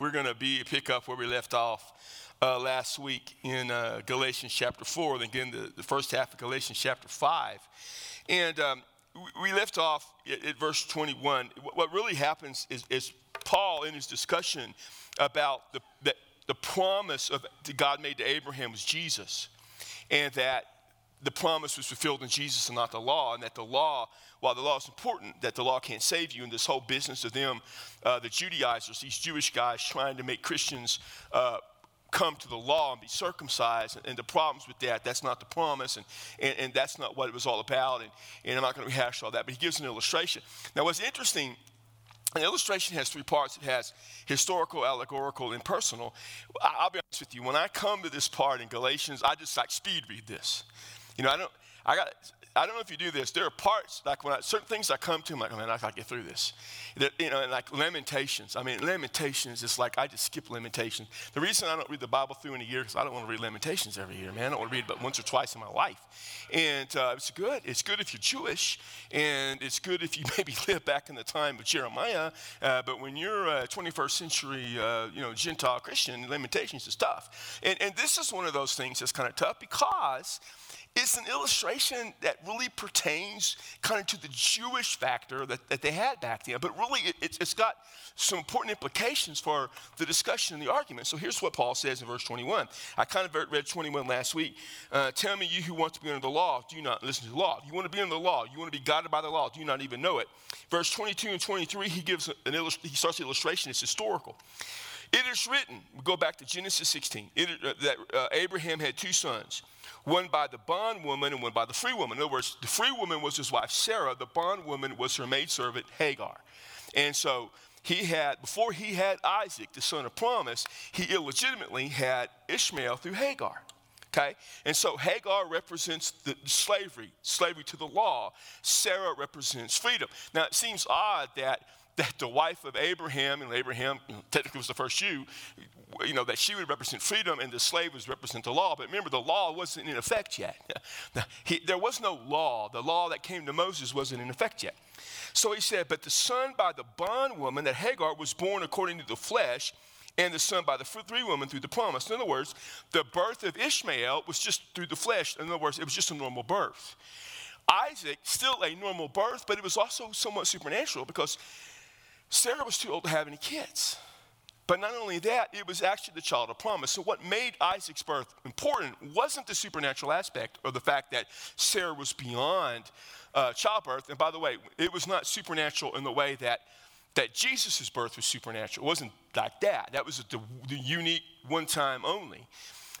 We're going to be pick up where we left off uh, last week in uh, Galatians chapter 4, then again the, the first half of Galatians chapter 5. And um, we left off at, at, verse 21. What really happens is, is Paul, in his discussion about the, the, the promise of, God made to Abraham was Jesus, and that the promise was fulfilled in Jesus and not the law, and that the law, while the law is important, that the law can't save you. And this whole business of them, uh, the Judaizers, these Jewish guys trying to make Christians uh, come to the law and be circumcised, and, the problems with that, that's not the promise, and, and, and that's not what it was all about. And, and I'm not going to rehash all that, but he gives an illustration. Now, what's interesting an illustration has three parts. It has historical, allegorical, and personal. I'll be honest with you. When I come to this part in Galatians, I just like speed read this. You know, I don't, I got, I don't know if you do this. There are parts, like when I, certain things I come to, I'm like, oh man, I gotta get through this. That, you know, and like Lamentations. I mean, Lamentations is like, I just skip Lamentations. The reason I don't read the Bible through in a year is I don't want to read Lamentations every year, man. I don't want to read it but once or twice in my life. And uh, it's good. It's good if you're Jewish, and it's good if you maybe live back in the time of Jeremiah. Uh, but when you're a 21st century, uh, you know, Gentile Christian, Lamentations is tough. And, and this is one of those things that's kind of tough because it's an illustration that really pertains kind of to the Jewish factor that, that they had back then, but really it, it's, it's got some important implications for the discussion and the argument. So here's what Paul says in verse 21. I kind of read 21 last week. Uh, Tell me, you who want to be under the law, do you not listen to the law? You want to be under the law, you want to be guided by the law, do you not even know it? Verse 22 and 23, he gives an illust- he starts the illustration, it's historical. It is written, we go back to Genesis 16, it, uh, that uh, Abraham had two sons one by the bondwoman and one by the free woman. In other words, the free woman was his wife Sarah, the bondwoman was her maidservant Hagar. And so he had, before he had Isaac, the son of promise, he illegitimately had Ishmael through Hagar. Okay? And so Hagar represents the slavery, slavery to the law. Sarah represents freedom. Now it seems odd that that the wife of Abraham, and Abraham technically was the first Jew, you know, that she would represent freedom and the slave would represent the law. But remember, the law wasn't in effect yet. he, there was no law. The law that came to Moses wasn't in effect yet. So he said, But the son by the bondwoman that Hagar was born according to the flesh, and the son by the free woman through the promise. In other words, the birth of Ishmael was just through the flesh. In other words, it was just a normal birth. Isaac, still a normal birth, but it was also somewhat supernatural because Sarah was too old to have any kids. But not only that, it was actually the child of promise. So, what made Isaac's birth important wasn't the supernatural aspect or the fact that Sarah was beyond uh, childbirth. And by the way, it was not supernatural in the way that, that Jesus' birth was supernatural. It wasn't like that. That was the, the unique one time only.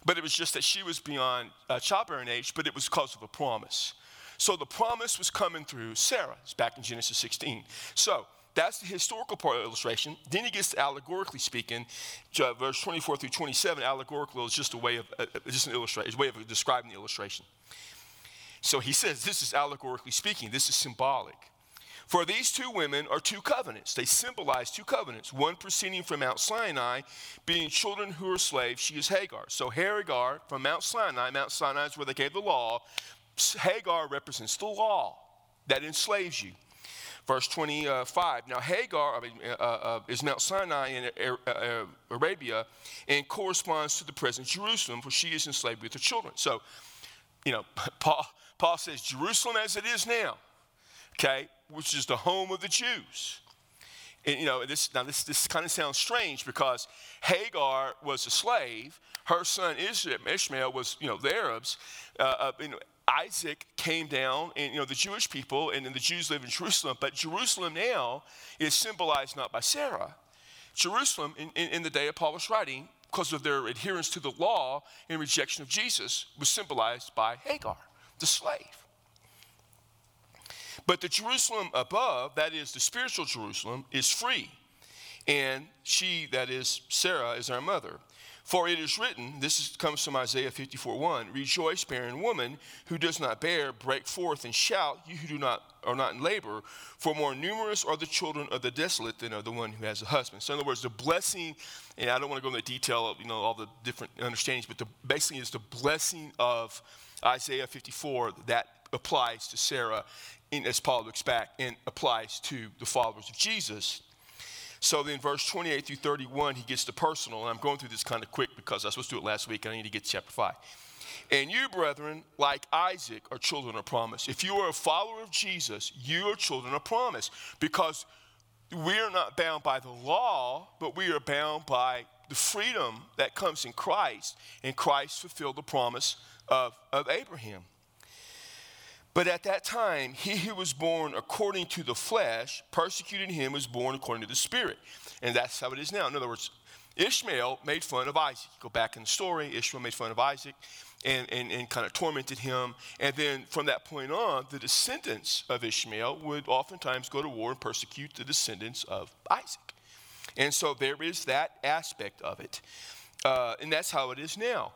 But it was just that she was beyond uh, childbearing age, but it was because of a promise. So, the promise was coming through Sarah. It's back in Genesis 16. So, that's the historical part of the illustration. Then he gets to allegorically speaking, verse 24 through 27. Allegorical is just a way of, uh, uh just an illustration, way of describing the illustration. So he says, this is allegorically speaking, this is symbolic. For these two women are two covenants. They symbolize two covenants. One proceeding from Mount Sinai, being children who are slaves, she is Hagar. So Hagar from Mount Sinai, Mount Sinai is where they gave the law. Hagar represents the law that enslaves you. Verse 25. Now, Hagar I mean, uh, uh, is Mount Sinai in uh, uh, Arabia and corresponds to the present Jerusalem, for she is enslaved with her children. So, you know, Paul, Paul says Jerusalem as it is now, okay, which is the home of the Jews. And, you know, this, now this, this kind of sounds strange because Hagar was a slave. Her son Ishmael was, you know, the Arabs. Uh, uh, you know, Isaac came down, and you know the Jewish people, and the Jews live in Jerusalem. But Jerusalem now is symbolized not by Sarah. Jerusalem, in, in, in the day of Paul was writing, because of their adherence to the law and rejection of Jesus, was symbolized by Hagar, the slave. But the Jerusalem above, that is the spiritual Jerusalem, is free. And she, that is Sarah, is our mother. For it is written, this is, comes from Isaiah 54 1 Rejoice, barren woman who does not bear, break forth and shout, you who do not, are not in labor, for more numerous are the children of the desolate than of the one who has a husband. So, in other words, the blessing, and I don't want to go into detail of you know, all the different understandings, but the, basically is the blessing of Isaiah 54 that applies to Sarah, in, as Paul looks back, and applies to the followers of Jesus. So then, verse 28 through 31, he gets to personal. And I'm going through this kind of quick because I was supposed to do it last week. And I need to get to chapter 5. And you, brethren, like Isaac, are children of promise. If you are a follower of Jesus, you are children of promise because we are not bound by the law, but we are bound by the freedom that comes in Christ. And Christ fulfilled the promise of, of Abraham. But at that time, he who was born according to the flesh persecuted him was born according to the spirit. And that's how it is now. In other words, Ishmael made fun of Isaac. Go back in the story, Ishmael made fun of Isaac and, and, and kind of tormented him. And then from that point on, the descendants of Ishmael would oftentimes go to war and persecute the descendants of Isaac. And so there is that aspect of it. Uh, and that's how it is now.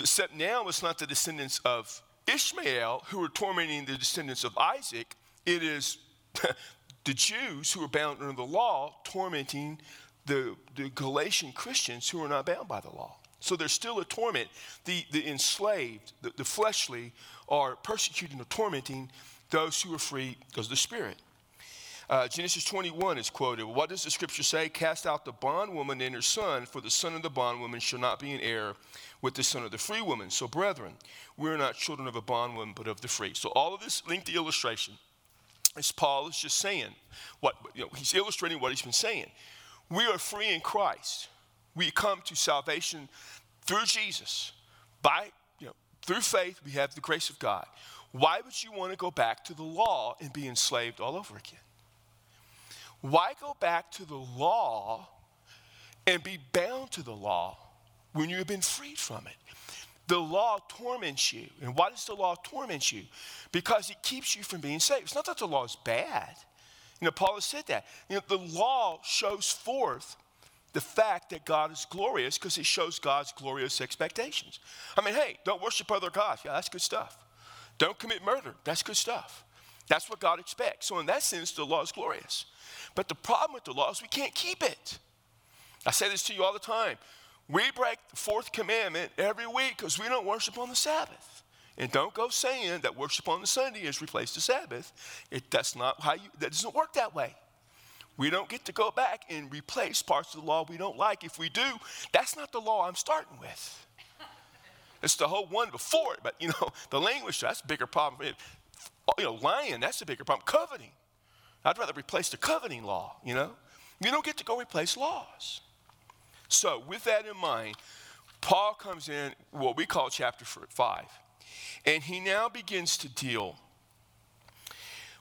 Except now it's not the descendants of Ishmael who are tormenting the descendants of Isaac, it is the Jews who are bound under the law tormenting the, the Galatian Christians who are not bound by the law. So there's still a torment. The, the enslaved, the, the fleshly, are persecuting or tormenting those who are free because of the Spirit. Uh, Genesis 21 is quoted. What does the scripture say? Cast out the bondwoman and her son, for the son of the bondwoman shall not be in heir with the son of the free woman. So, brethren, we're not children of a bondwoman, but of the free. So, all of this lengthy illustration is Paul is just saying what you know, he's illustrating what he's been saying. We are free in Christ. We come to salvation through Jesus. By you know, through faith, we have the grace of God. Why would you want to go back to the law and be enslaved all over again? Why go back to the law and be bound to the law when you have been freed from it. The law torments you. And why does the law torment you? Because it keeps you from being saved. It's not that the law is bad. You know, Paul has said that. You know, the law shows forth the fact that God is glorious because it shows God's glorious expectations. I mean, hey, don't worship other gods. Yeah, that's good stuff. Don't commit murder. That's good stuff. That's what God expects. So, in that sense, the law is glorious. But the problem with the law is we can't keep it. I say this to you all the time. We break the fourth commandment every week because we don't worship on the Sabbath. And don't go saying that worship on the Sunday has replaced the Sabbath. It, that's not how you, that doesn't work that way. We don't get to go back and replace parts of the law we don't like. If we do, that's not the law I'm starting with. It's the whole one before it, but you know, the language, that's a bigger problem. You know, lying, that's a bigger problem. Coveting. I'd rather replace the coveting law, you know? You don't get to go replace laws. So, with that in mind, Paul comes in what we call chapter 5, and he now begins to deal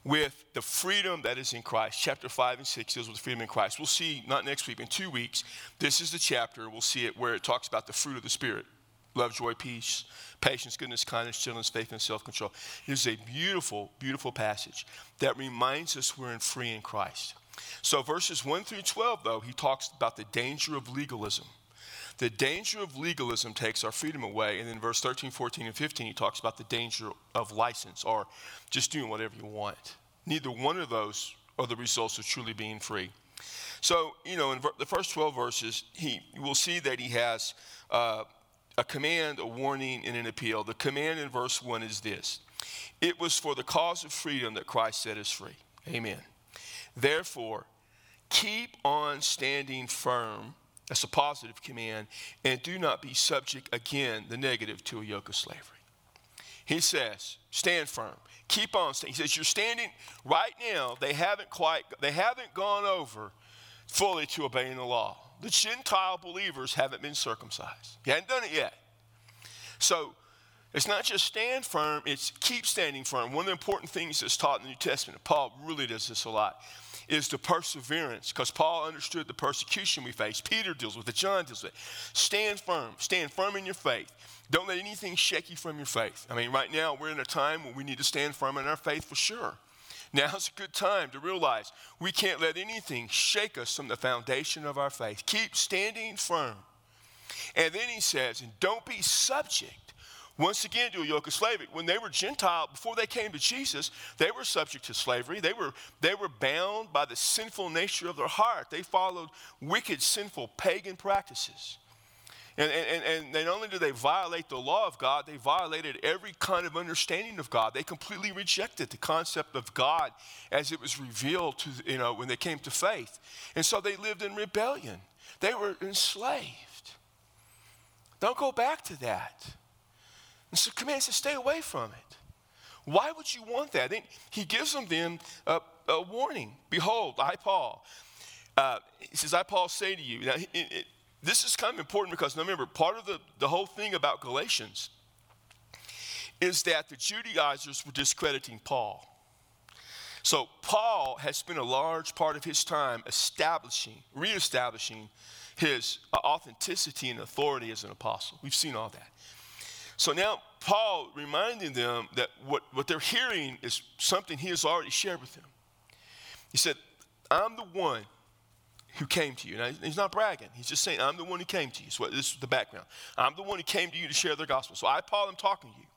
with the freedom that is in Christ. Chapter 5 and 6 deals with the freedom in Christ. We'll see, not next week, in two weeks, this is the chapter, we'll see it where it talks about the fruit of the Spirit love, joy, peace, patience, goodness, kindness, gentleness, faith, and self control. It is a beautiful, beautiful passage that reminds us we're in free in Christ. So, verses 1 through 12, though, he talks about the danger of legalism. The danger of legalism takes our freedom away. And then verse 13, 14, and 15, he talks about the danger of license or just doing whatever you want. Neither one of those are the results of truly being free. So, you know, in the first 12 verses, he, will see that he has uh, a command, a warning, and an appeal. The command in verse 1 is this It was for the cause of freedom that Christ set us free. Amen. Therefore, keep on standing firm. That's a positive command. And do not be subject again, the negative, to a yoke of slavery. He says, stand firm. Keep on standing. He says, you're standing right now. They haven't quite, they haven't gone over fully to obeying the law. The Gentile believers haven't been circumcised. You haven't done it yet. So it's not just stand firm, it's keep standing firm. One of the important things that's taught in the New Testament, Paul really does this a lot, is the perseverance, because Paul understood the persecution we face. Peter deals with it, John deals with it. Stand firm, stand firm in your faith. Don't let anything shake you from your faith. I mean, right now we're in a time where we need to stand firm in our faith for sure. Now's a good time to realize we can't let anything shake us from the foundation of our faith. Keep standing firm. And then he says, and don't be subject once again to a yoke of slavery. When they were Gentile, before they came to Jesus, they were subject to slavery. They were, they were bound by the sinful nature of their heart. They followed wicked, sinful, pagan practices. And, and, and not only do they violate the law of God, they violated every kind of understanding of God. They completely rejected the concept of God as it was revealed to, you know, when they came to faith. And so they lived in rebellion. They were enslaved. Don't go back to that. And so command says, stay away from it. Why would you want that? Then he gives them then a, a warning. Behold, I, Paul. Uh, he says, I, Paul, say to you. Now, it, it, this is kind of important because remember, part of the, the whole thing about Galatians is that the Judaizers were discrediting Paul. So Paul has spent a large part of his time establishing, reestablishing his uh, authenticity and authority as an apostle. We've seen all that. So now Paul reminding them that what, what they're hearing is something he has already shared with them. He said, I'm the one who came to you. Now, he's not bragging. He's just saying, I'm the one who came to you. So this is the background. I'm the one who came to you to share the gospel. So I, Paul, am talking to you.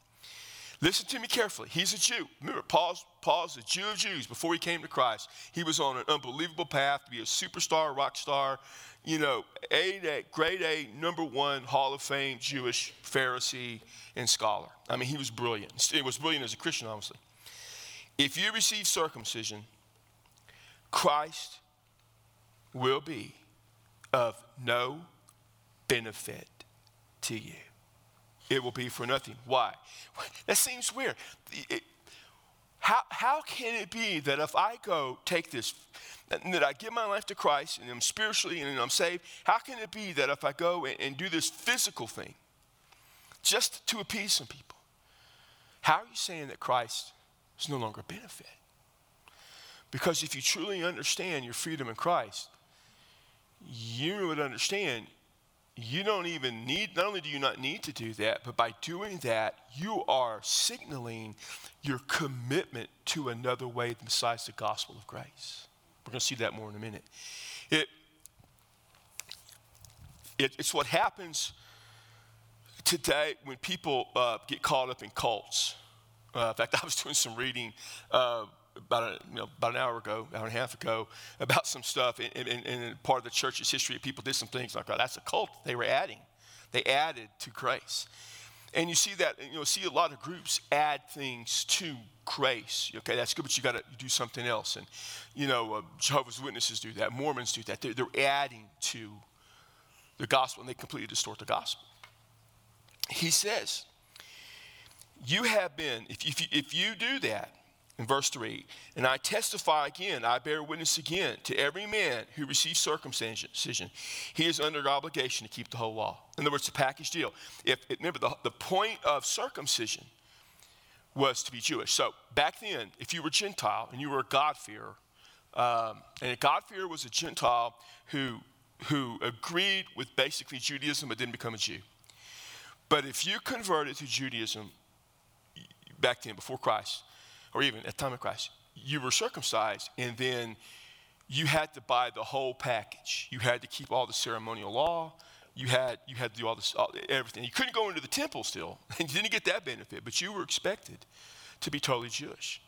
Listen to me carefully. He's a Jew. Remember, Paul's, Paul's a Jew of Jews before he came to Christ. He was on an unbelievable path to be a superstar, rock star, you know, A, a grade A, number one Hall of Fame Jewish Pharisee and scholar. I mean, he was brilliant. He was brilliant as a Christian, obviously. If you receive circumcision, Christ will be of no benefit to you. It will be for nothing. Why? That seems weird. It, how, how can it be that if I go take this, that I give my life to Christ and I'm spiritually and I'm saved, how can it be that if I go and, and do this physical thing just to appease some people, how are you saying that Christ is no longer a benefit? Because if you truly understand your freedom in Christ, you would understand you don't even need, not only do you not need to do that, but by doing that, you are signaling your commitment to another way besides the gospel of grace. We're going to see that more in a minute. It, it it's what happens today when people uh, get caught up in cults. Uh, in fact, I was doing some reading uh, about, a, you know, about an hour ago, hour and a half ago, about some stuff in, in, in part of the church's history. People did some things like, oh, that's a cult. They were adding. They added to grace. And you see that, you know, see a lot of groups add things to grace. Okay, that's good, but you got to do something else. And, you know, uh, Jehovah's Witnesses do that. Mormons do that. They're, they're adding to the gospel, and they completely distort the gospel. He says, you have been, if, if, you, if you do that, in verse 3 And I testify again, I bear witness again to every man who receives circumcision, he is under obligation to keep the whole law. In other words, a package deal. If, remember, the, the point of circumcision was to be Jewish. So back then, if you were Gentile and you were a God-fearer, um, and a God-fearer was a Gentile who, who agreed with basically Judaism but didn't become a Jew. But if you converted to Judaism back then, before Christ, or even at the time of Christ, you were circumcised and then you had to buy the whole package. You had to keep all the ceremonial law. You had, you had to do all this, all, everything. You couldn't go into the temple still. And you didn't get that benefit, but you were expected to be totally Jewish.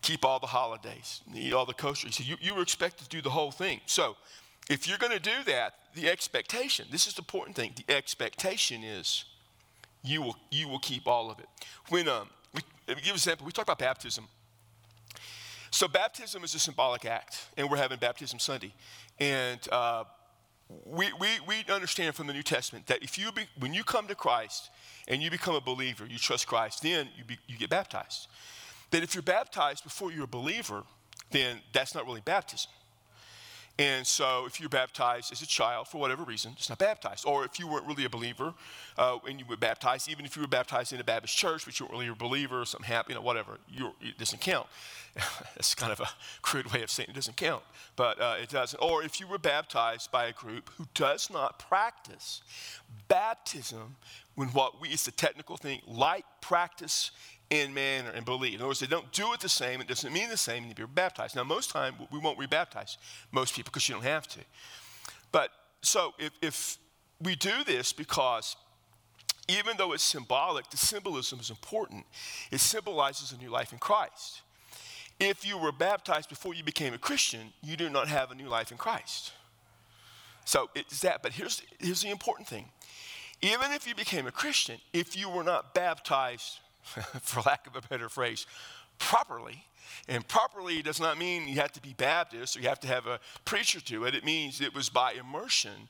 Keep all the holidays, eat all the kosher. So you, you were expected to do the whole thing. So if you're going to do that, the expectation, this is the important thing, the expectation is you will, you will keep all of it. When um, let me give you an example. We talk about baptism. So baptism is a symbolic act, and we're having baptism Sunday. And uh, we, we, we understand from the New Testament that if you be, when you come to Christ and you become a believer, you trust Christ, then you, be, you get baptized. That if you're baptized before you're a believer, then that's not really baptism. And so, if you're baptized as a child for whatever reason, it's not baptized. Or if you weren't really a believer uh, and you were baptized, even if you were baptized in a Baptist church, but you weren't really a believer or something happened, you know, whatever, it doesn't count. That's kind of a crude way of saying it doesn't count, but uh, it doesn't. Or if you were baptized by a group who does not practice baptism, when what we, it's the technical thing, like practice in manner and believe. In other words, they don't do it the same. It doesn't mean the same. You need to be baptized. Now, most time we won't rebaptize most people because you don't have to. But so if, if we do this because even though it's symbolic, the symbolism is important. It symbolizes a new life in Christ. If you were baptized before you became a Christian, you do not have a new life in Christ. So it's that. But here's, here's the important thing. Even if you became a Christian, if you were not baptized, for lack of a better phrase, properly, and properly does not mean you have to be Baptist or you have to have a preacher to it. It means it was by immersion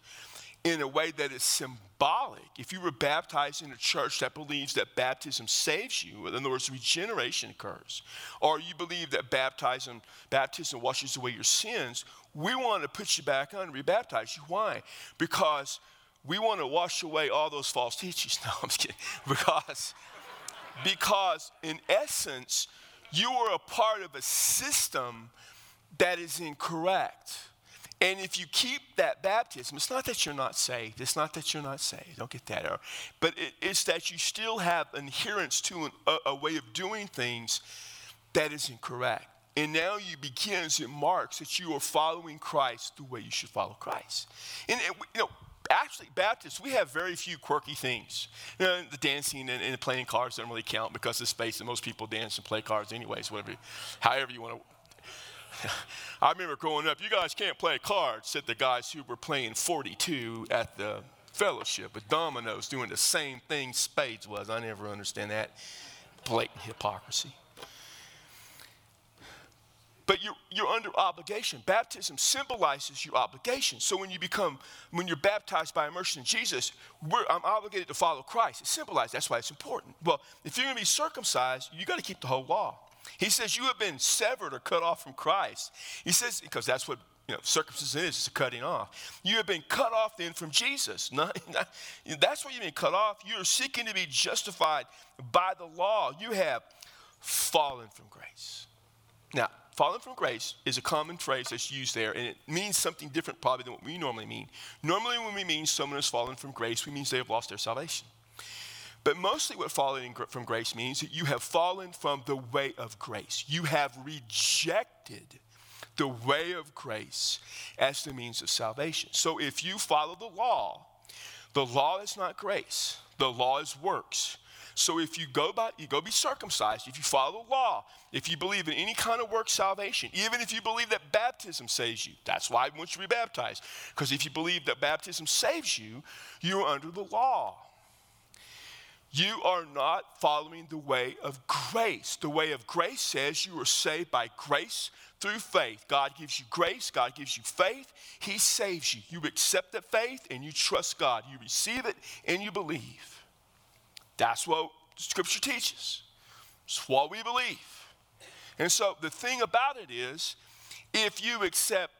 in a way that is symbolic. If you were baptized in a church that believes that baptism saves you, in other words, regeneration occurs, or you believe that baptism, baptism washes away your sins, we want to put you back on and rebaptize you. Why? Because we want to wash away all those false teachings. No, I'm just kidding. Because, because in essence, you are a part of a system that is incorrect. And if you keep that baptism, it's not that you're not saved. It's not that you're not saved. Don't get that. But it, it's that you still have adherence to an, a, a, way of doing things that is incorrect. And now you begin as it marks that you are following Christ the way you should follow Christ. And you know, actually, Baptists, we have very few quirky things. You know, the dancing and, and playing cards don't really count because of space, and most people dance and play cards anyways, whatever, however you want to I remember growing up, you guys can't play cards, said the guys who were playing 42 at the fellowship with dominoes, doing the same thing spades was. I never understand that. Blatant hypocrisy. But you're, you're under obligation. Baptism symbolizes your obligation. So when you become, when you're baptized by immersion in Jesus, I'm obligated to follow Christ. It symbolizes, that's why it's important. Well, if you're going to be circumcised, you got to keep the whole law. He says, You have been severed or cut off from Christ. He says, because that's what you know, circumcision is, it's cutting off. You have been cut off then from Jesus. Not, not, that's what you've been cut off. You are seeking to be justified by the law. You have fallen from grace. Now, fallen from grace is a common phrase that's used there, and it means something different probably than what we normally mean. Normally, when we mean someone has fallen from grace, we mean they have lost their salvation. But mostly, what falling from grace means is that you have fallen from the way of grace. You have rejected the way of grace as the means of salvation. So, if you follow the law, the law is not grace, the law is works. So if you go by, you go be circumcised, if you follow the law, if you believe in any kind of work salvation, even if you believe that baptism saves you, that's why I want you to be baptized. Because if you believe that baptism saves you, you're under the law. You are not following the way of grace. The way of grace says you are saved by grace through faith. God gives you grace, God gives you faith, He saves you. You accept that faith and you trust God. You receive it and you believe. That's what Scripture teaches. It's what we believe. And so the thing about it is, if you accept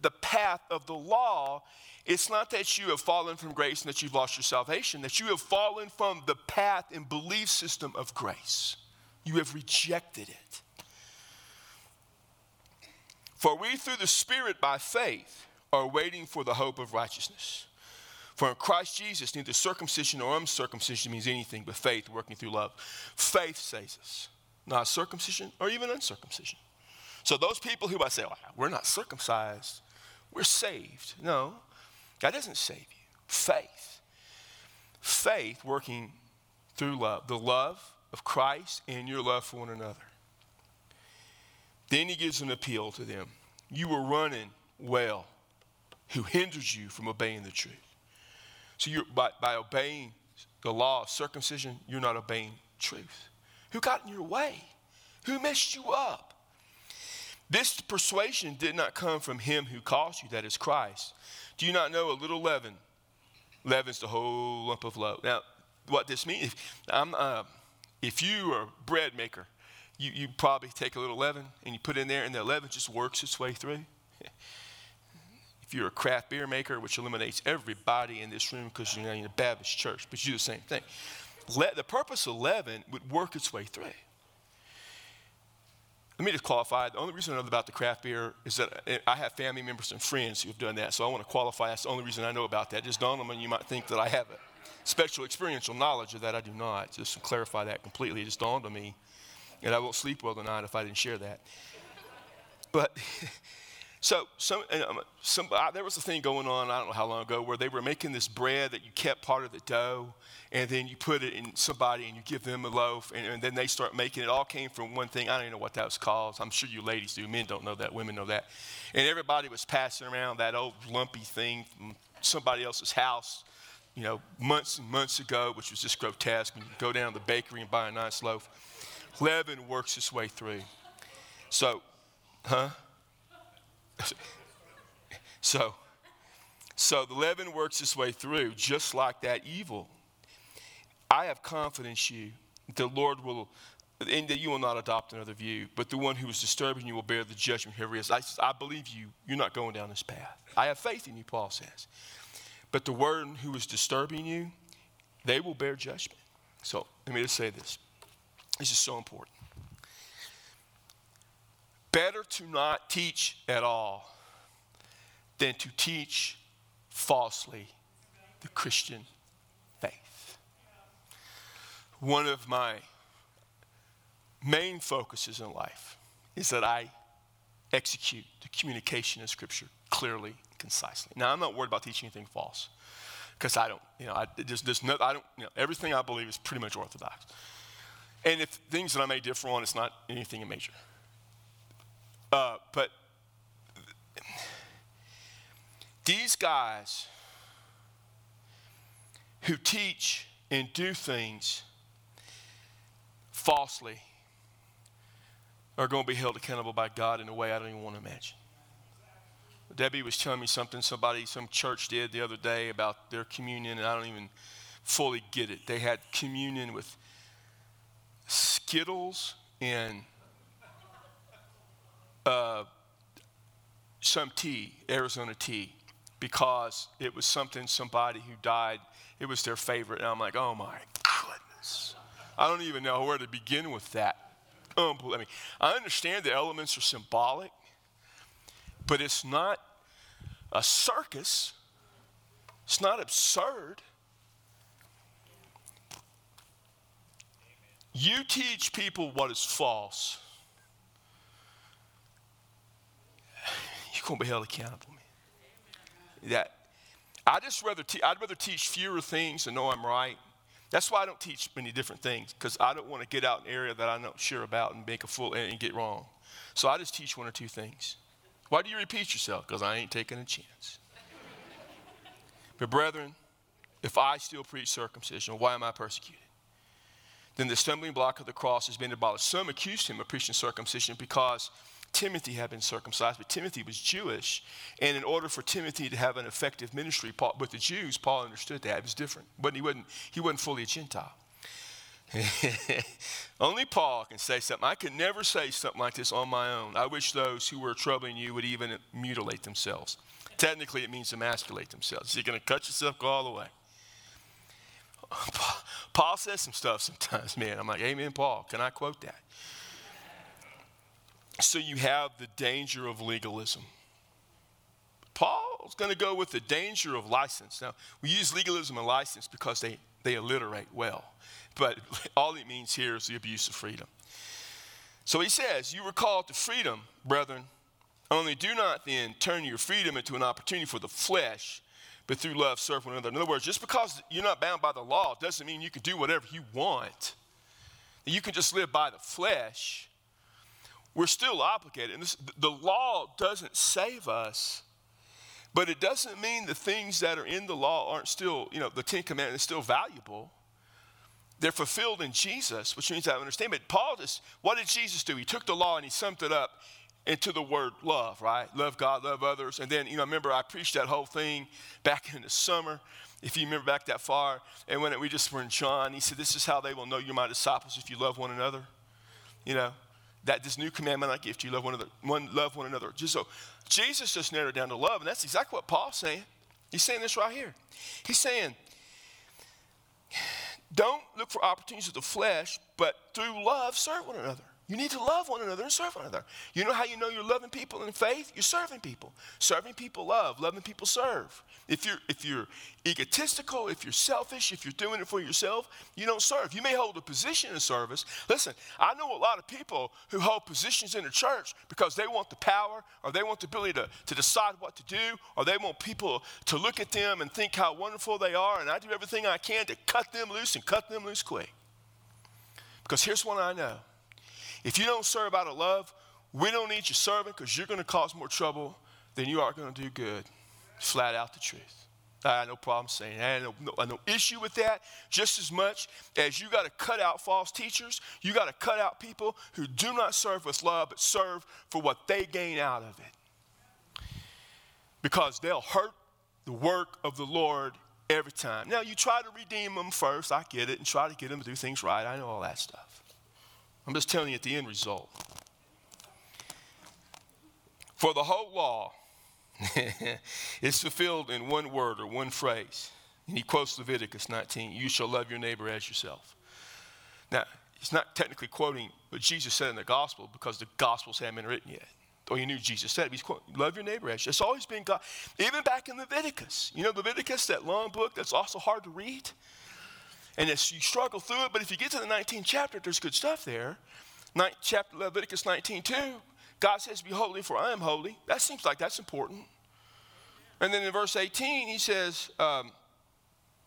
the path of the law, it's not that you have fallen from grace and that you've lost your salvation, that you have fallen from the path and belief system of grace. You have rejected it. For we, through the Spirit by faith, are waiting for the hope of righteousness. For in Christ Jesus, neither circumcision nor uncircumcision means anything but faith working through love. Faith saves us, not circumcision or even uncircumcision. So, those people who I say, oh, we're not circumcised, we're saved. No, God doesn't save you. Faith. Faith working through love, the love of Christ and your love for one another. Then he gives an appeal to them. You were running well. Who hinders you from obeying the truth? So you're, by, by obeying the law of circumcision, you're not obeying truth. Who got in your way? Who messed you up? This persuasion did not come from him who calls you, that is Christ. Do you not know a little leaven leavens the whole lump of loaf? Now, what this means, if, uh, if you are a bread maker, you, you probably take a little leaven and you put it in there, and the leaven just works its way through. if you're a craft beer maker, which eliminates everybody in this room because you're in a Baptist church, but you do the same thing. Le- the purpose of leaven would work its way through. Let me just qualify. The only reason I know about the craft beer is that eh, I have family members and friends who have done that. So I want to qualify. That's the only reason I know about that. Just dawn on me, you might think that I have a special experiential knowledge of that. I do not. Just to clarify that completely. It just dawned on me. And I won't sleep well tonight if I didn't share that. But So some, um, some, there was a thing going on, I don't know how long ago, where they were making this bread that you kept part of the dough, and then you put it in somebody and you give them a loaf, and, and then they start making it. All came from one thing. I don't even know what that was called. I'm sure you ladies do. Men don't know that. Women know that. And everybody was passing around that old lumpy thing from somebody else's house, you know, months and months ago, which was just grotesque. And you go down to the bakery and buy a nice loaf. Leaven works its way through. So, huh? so, so the leaven works its way through, just like that evil. I have confidence you, the Lord will, and that you will not adopt another view, but the one who is disturbing you will bear the judgment here is. I, I believe you. You're not going down this path. I have faith in you, Paul says. But the one who is disturbing you, they will bear judgment. So let me just say this. This is so important. Better to not teach at all than to teach falsely the Christian faith. One of my main focuses in life is that I execute the communication of Scripture clearly and concisely. Now, I'm not worried about teaching anything false because I don't, you know, I, there's, there's no, I don't, you know, everything I believe is pretty much orthodox. And if things that I may differ on, it's not anything major. Uh, but these guys who teach and do things falsely are going to be held accountable by God in a way I don't even want to imagine. Debbie was telling me something somebody, some church did the other day about their communion, and I don't even fully get it. They had communion with Skittles and uh, some tea, Arizona tea, because it was something somebody who died, it was their favorite. And I'm like, oh my goodness. I don't even know where to begin with that. I mean, I understand the elements are symbolic, but it's not a circus. It's not absurd. You teach people what is false going to be held accountable. Man. That I just rather te- I'd rather teach fewer things and know I'm right. That's why I don't teach many different things because I don't want to get out an area that I'm not sure about and make a fool and get wrong. So I just teach one or two things. Why do you repeat yourself? Because I ain't taking a chance. but brethren, if I still preach circumcision, why am I persecuted? Then the stumbling block of the cross has been abolished. Some accused him of preaching circumcision because Timothy had been circumcised, but Timothy was Jewish. And in order for Timothy to have an effective ministry Paul, with the Jews, Paul understood that. It was different. But he wasn't, he wasn't fully a Gentile. Only Paul can say something. I could never say something like this on my own. I wish those who were troubling you would even mutilate themselves. Technically, it means emasculate themselves. You're going to cut yourself, all the way. Paul says some stuff sometimes, man. I'm like, Amen, Paul. Can I quote that? So you have the danger of legalism. Paul's going to go with the danger of license. Now, we use legalism and license because they, they alliterate well, but all it means here is the abuse of freedom. So he says, You were called to freedom, brethren, only do not then turn your freedom into an opportunity for the flesh, but through love serve one another. In other words, just because you're not bound by the law doesn't mean you can do whatever you want. You can just live by the flesh we're still obligated. And this, the law doesn't save us, but it doesn't mean the things that are in the law aren't still, you know, the Ten Commandments are still valuable. They're fulfilled in Jesus, which means I understand. But Paul just, what did Jesus do? He took the law and he summed it up into the word love, right? Love God, love others. And then, you know, remember I preached that whole thing back in the summer, if you remember back that far. And when it, we just were in John, he said, This is how they will know you're my disciples if you love one another. You know, that this new commandment I give to you, love one another, one, love one another. Just so Jesus just narrowed down to love, and that's exactly what Paul's saying. He's saying this right here. He's saying, don't look for opportunities of the flesh, but through love, serve one another. You need to love one another and serve one another. You know how you know you're loving people in faith? You're serving people. Serving people love, loving people serve. If you're, if you're egotistical, if you're selfish, if you're doing it for yourself, you don't serve. You may hold a position in service. Listen, I know a lot of people who hold positions in the church because they want the power or they want the ability to, to decide what to do or they want people to look at them and think how wonderful they are. And I do everything I can to cut them loose and cut them loose quick. Because here's what I know if you don't serve out of love, we don't need you serving because you're going to cause more trouble than you are going to do good. Flat out the truth. I have no problem saying that. I no, no, no issue with that. Just as much as you got to cut out false teachers, you got to cut out people who do not serve with love, but serve for what they gain out of it. Because they'll hurt the work of the Lord every time. Now, you try to redeem them first, I get it, and try to get them to do things right. I know all that stuff. I'm just telling you at the end result. For the whole law it's fulfilled in one word or one phrase. And he quotes Leviticus 19 You shall love your neighbor as yourself. Now, he's not technically quoting what Jesus said in the gospel because the gospels haven't been written yet. Or you knew Jesus said it. He's quoting, love your neighbor as yourself. It's always been God. Even back in Leviticus. You know, Leviticus, that long book that's also hard to read. And it's, you struggle through it, but if you get to the 19th chapter, there's good stuff there. Ninth chapter, Leviticus 19, 2, God says, Be holy, for I am holy. That seems like that's important. And then in verse 18, he says, um,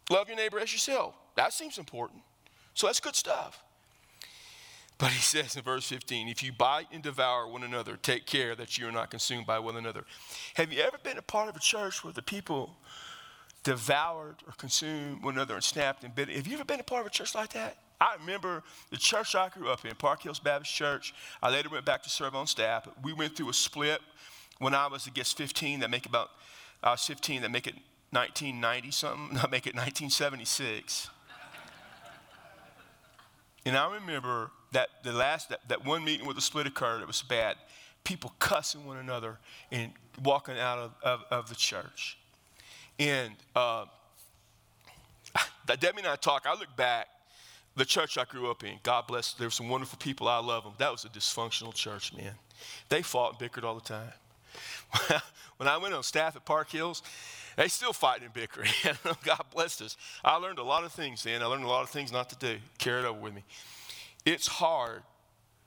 Love your neighbor as yourself. That seems important. So that's good stuff. But he says in verse 15, if you bite and devour one another, take care that you are not consumed by one another. Have you ever been a part of a church where the people devoured or consumed one another and snapped and bit? Have you ever been a part of a church like that? I remember the church I grew up in, Park Hills Baptist Church. I later went back to serve on staff. We went through a split when I was, I guess, 15. That make about, I was 15. That make it 1990 something. Not make it 1976. and I remember that the last that, that one meeting where the split occurred. It was bad. People cussing one another and walking out of, of, of the church. And uh, Debbie and I talk. I look back the church I grew up in, God bless, there were some wonderful people. I love them. That was a dysfunctional church, man. They fought and bickered all the time. when I went on staff at Park Hills, they still fighting and bickering. God bless us. I learned a lot of things then. I learned a lot of things not to do. Carry it over with me. It's hard.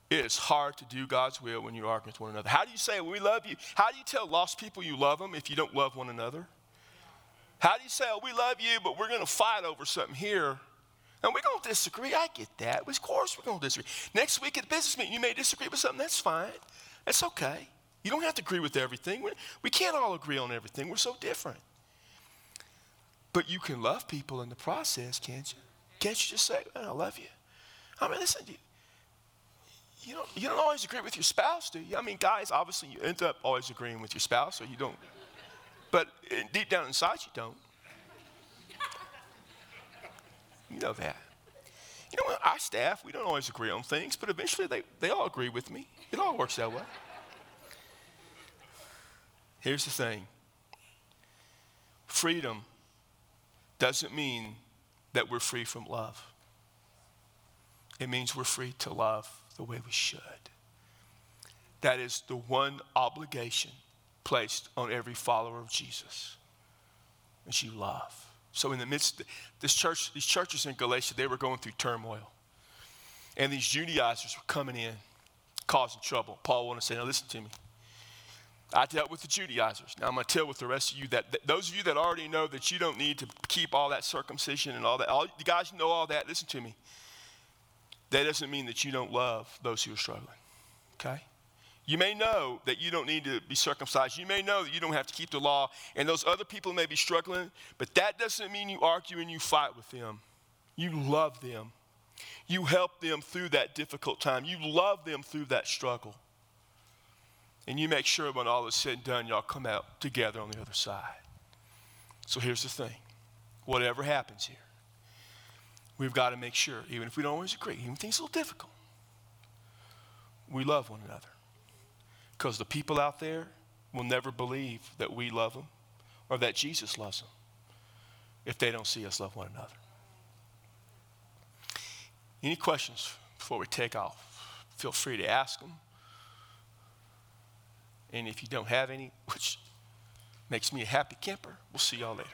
It is hard to do God's will when you argue with one another. How do you say, we love you? How do you tell lost people you love them if you don't love one another? How do you say, oh, we love you, but we're going to fight over something here and we're going to disagree. I get that. Of course, we're going to disagree. Next week at the business meeting, you may disagree with something. That's fine. That's okay. You don't have to agree with everything. We're, we can not all agree on everything. We're so different. But you can love people in the process, can't you? Can't you just say, I love you? I mean, listen, you, you, don't, you don't always agree with your spouse, do you? I mean, guys, obviously, you end up always agreeing with your spouse, or you don't. But eh, deep down inside, you don't. You know that. You know, our staff, we don't always agree on things, but eventually they, they all agree with me. It all works that way. Here's the thing freedom doesn't mean that we're free from love, it means we're free to love the way we should. That is the one obligation placed on every follower of Jesus, and you love. So in the midst, this church, these churches in Galatia, they were going through turmoil. And these Judaizers were coming in, causing trouble. Paul wanted to say, now listen to me. I dealt with the Judaizers. Now I'm going to tell with the rest of you that, that, those of you that already know that you don't need to keep all that circumcision and all that, all you guys know all that, listen to me. That doesn't mean that you don't love those who are struggling. Okay? You may know that you don't need to be circumcised. You may know that you don't have to keep the law, and those other people may be struggling, but that doesn't mean you argue and you fight with them. You love them. You help them through that difficult time. You love them through that struggle. And you make sure when all is said and done, y'all come out together on the other side. So here's the thing whatever happens here, we've got to make sure, even if we don't always agree, even if things are a little difficult, we love one another. Because the people out there will never believe that we love them or that Jesus loves them if they don't see us love one another. Any questions before we take off? Feel free to ask them. And if you don't have any, which makes me a happy camper. We'll see y'all later.